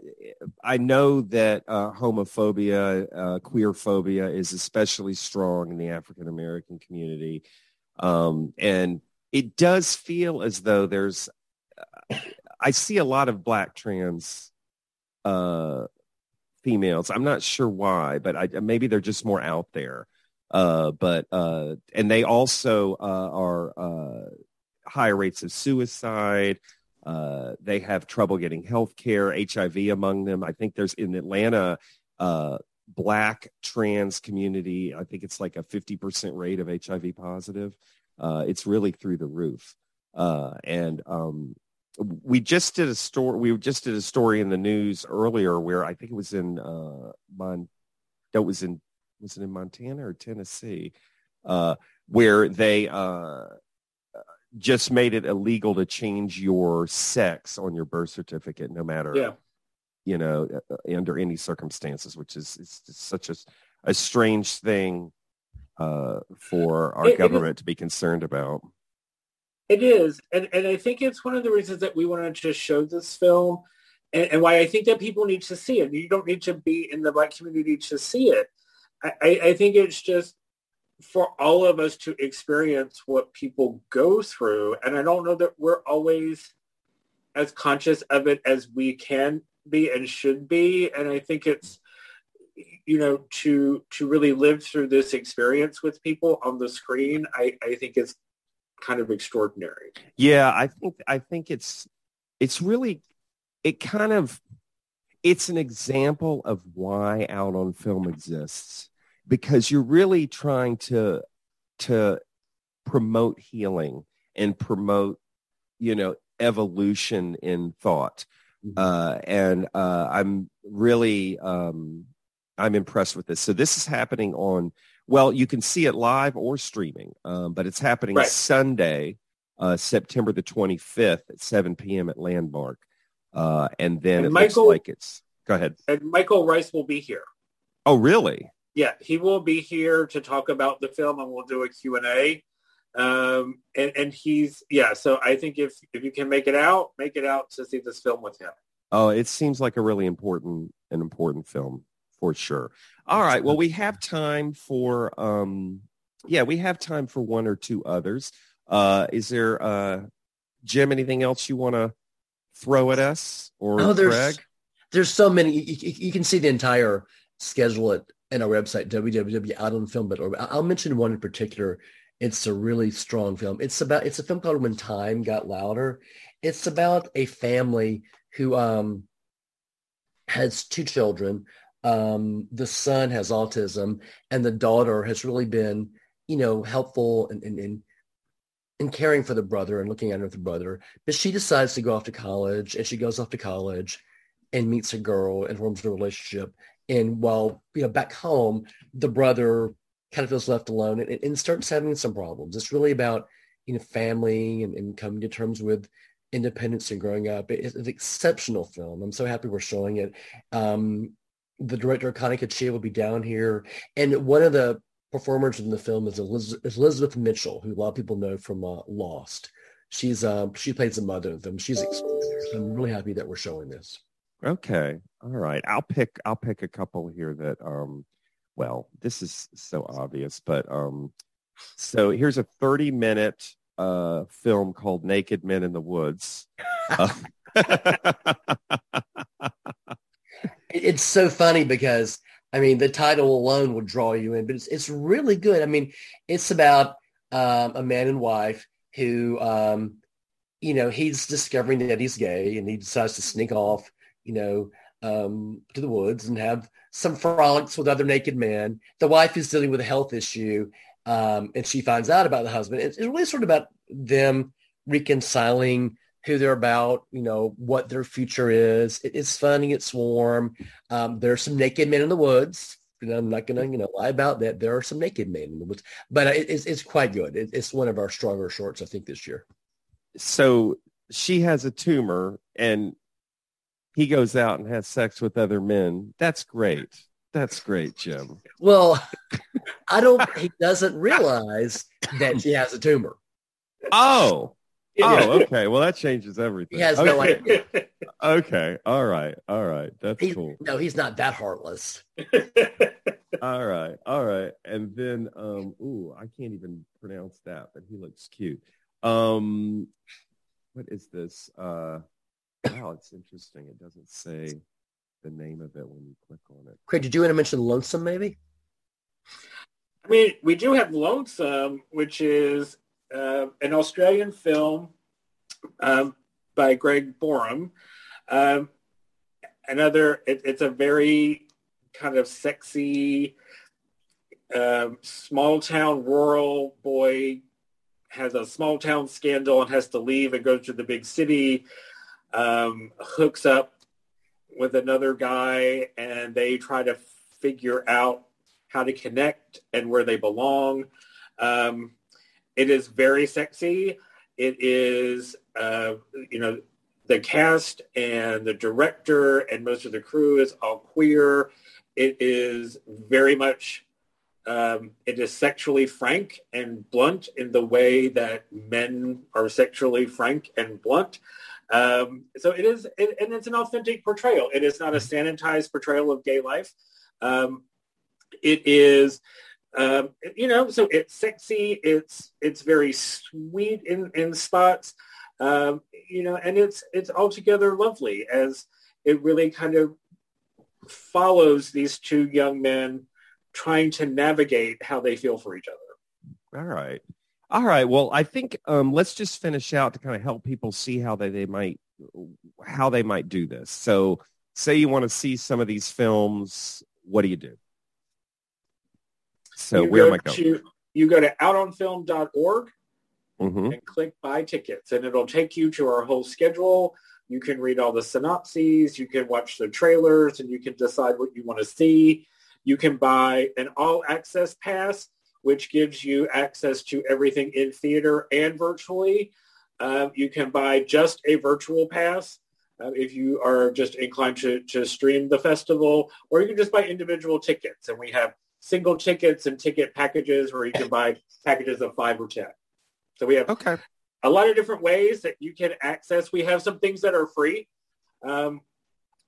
I know that uh, homophobia, uh, queer phobia is especially strong in the African American community. Um, and it does feel as though there's, I see a lot of black trans uh, females. I'm not sure why, but I, maybe they're just more out there. Uh, but uh, and they also uh, are higher rates of suicide. Uh, they have trouble getting health care, HIV among them. I think there's in Atlanta, uh, black trans community. I think it's like a 50% rate of HIV positive. Uh, it's really through the roof. Uh, and um, we just did a story. We just did a story in the news earlier where I think it was in uh, Mon. That was in was it in Montana or Tennessee, uh, where they just made it illegal to change your sex on your birth certificate, no matter, yeah. you know, uh, uh, under any circumstances, which is it's such a, a strange thing uh, for our it, government it to be concerned about. It is, and and I think it's one of the reasons that we wanted to show this film, and, and why I think that people need to see it. You don't need to be in the black community to see it. I, I think it's just for all of us to experience what people go through. And I don't know that we're always as conscious of it as we can be and should be. And I think it's, you know, to to really live through this experience with people on the screen, I, I think it's kind of extraordinary. Yeah, I think I think it's it's really it kind of it's an example of why out on film exists because you're really trying to to promote healing and promote you know evolution in thought. Mm-hmm. uh, and uh, i'm really um, i'm impressed with this. So this is happening on well you can see it live or streaming um, but it's happening right. sunday uh, september the 25th at 7 p.m at landmark. Uh, and then and it michael, looks like it's go ahead. and michael rice will be here. Oh really yeah, he will be here to talk about the film, and we'll do a Q and A. Um, and and he's yeah. So I think if if you can make it out, make it out to see this film with him. Oh, it seems like a really important an important film for sure. All right. Well, we have time for um, yeah, we have time for one or two others. Uh, is there uh, Jim? Anything else you want to throw at us or oh, there's, Greg? There's so many. You, you, can see the entire schedule at and our website www.outonfilm.org. I'll mention one in particular. It's a really strong film. It's about it's a film called When Time Got Louder. It's about a family who um, has two children. Um, the son has autism, and the daughter has really been, you know, helpful and, and, and in caring for the brother and looking after the brother. But she decides to go off to college, and she goes off to college and meets a girl and forms a relationship. And while you know back home, the brother kind of feels left alone and, and starts having some problems. It's really about you know family and, and coming to terms with independence and growing up. It's an exceptional film. I'm so happy we're showing it. Um, the director Connie Cocchia will be down here, and one of the performers in the film is Elizabeth Mitchell, who a lot of people know from uh, Lost. She's um, she plays the mother of them. She's extraordinary. I'm really happy that we're showing this. Okay. All right. I'll pick I'll pick a couple here that um well, this is so obvious, but um so here's a 30 minute uh film called Naked Men in the Woods. Uh, it's so funny because I mean, the title alone would draw you in, but it's it's really good. I mean, it's about um, a man and wife who, um, you know, he's discovering that he's gay, and he decides to sneak off, you know, um, to the woods and have some frolics with other naked men. The wife is dealing with a health issue, um, and she finds out about the husband. It's, it's really sort of about them reconciling who they're about, you know, what their future is. It, it's funny, it's warm. Um, there's some naked men in the woods. I'm not going to, you know, lie about that. There are some naked men in the woods, but it, it's, it's quite good. It, it's one of our stronger shorts, I think, this year. So she has a tumor and he goes out and has sex with other men. That's great. That's great, Jim. Well, I don't, he doesn't realize that she has a tumor. Oh, oh, okay. Well, that changes everything. He has no okay. idea. okay. All right. All right. That's cool. no, he's not that heartless. All right. All right. And then, um, ooh, I can't even pronounce that, but he looks cute. Um, what is this? Uh, wow, it's interesting. It doesn't say the name of it when you click on it. Craig, did you want to mention Lonesome maybe? I mean, we do have Lonesome, which is uh, an Australian film um, by Greg Boreham. Um, another, it, it's a very kind of sexy, um, small town rural boy has a small town scandal and has to leave and go to the big city, um, hooks up with another guy, and they try to figure out how to connect and where they belong. Um, it is very sexy. It is, uh, you know, the cast and the director and most of the crew is all queer. It is very much, um, it is sexually frank and blunt in the way that men are sexually frank and blunt. Um, so it is, it, and it's an authentic portrayal. It is not a sanitized portrayal of gay life. Um, it is, um, you know, so it's sexy. It's it's very sweet in in spots, um, you know, and it's it's altogether lovely as it really kind of follows these two young men trying to navigate how they feel for each other. All right. All right. Well, I think um, let's just finish out to kind of help people see how they, they might how they might do this. So say you want to see some of these films, what do you do? So you where go am I going? To, you go to outonfilm.org hmm and click buy tickets and it'll take you to our whole schedule. You can read all the synopses, you can watch the trailers and you can decide what you want to see. You can buy an all access pass, which gives you access to everything in theater and virtually. Um, you can buy just a virtual pass uh, if you are just inclined to, to stream the festival, or you can just buy individual tickets. And we have single tickets and ticket packages where you can buy packages of five or 10. So we have Okay. a lot of different ways that you can access. We have some things that are free. Um,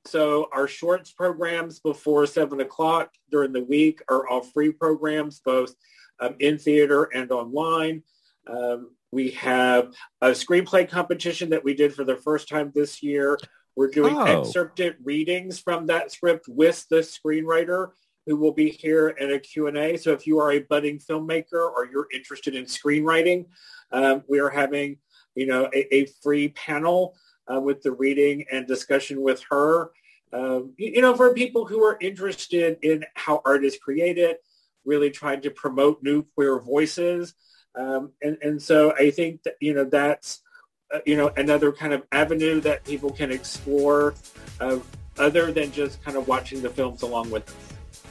so our shorts programs before seven o'clock during the week are all free programs, both um, in theater and online. Um, we have a screenplay competition that we did for the first time this year. We're doing Oh. excerpted readings from that script with the screenwriter who will be here in a Q&A. So if you are a budding filmmaker or you're interested in screenwriting, um, we are having, you know, a, a free panel uh, with the reading and discussion with her. Um, you, you know, for people who are interested in how art is created, really trying to promote new queer voices. Um, and, and so I think that, you know, that's, uh, you know, another kind of avenue that people can explore uh, other than just kind of watching the films along with.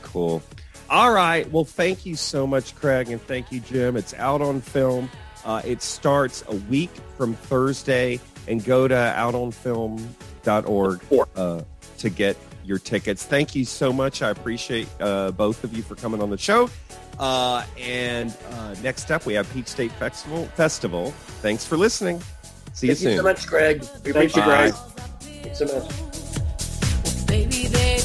Cool. All right. Well, thank you so much, Craig, and thank you, Jim. It's out on film. Uh, it starts a week from Thursday, and go to outonfilm.org uh, to get your tickets. Thank you so much. I appreciate uh, both of you for coming on the show. Uh, and uh, next up, we have Peach State Festival. Festival. Thanks for listening. See you Thank you soon. so much, Greg. We Thank you, appreciate Greg. Thanks so much. Baby, they tumble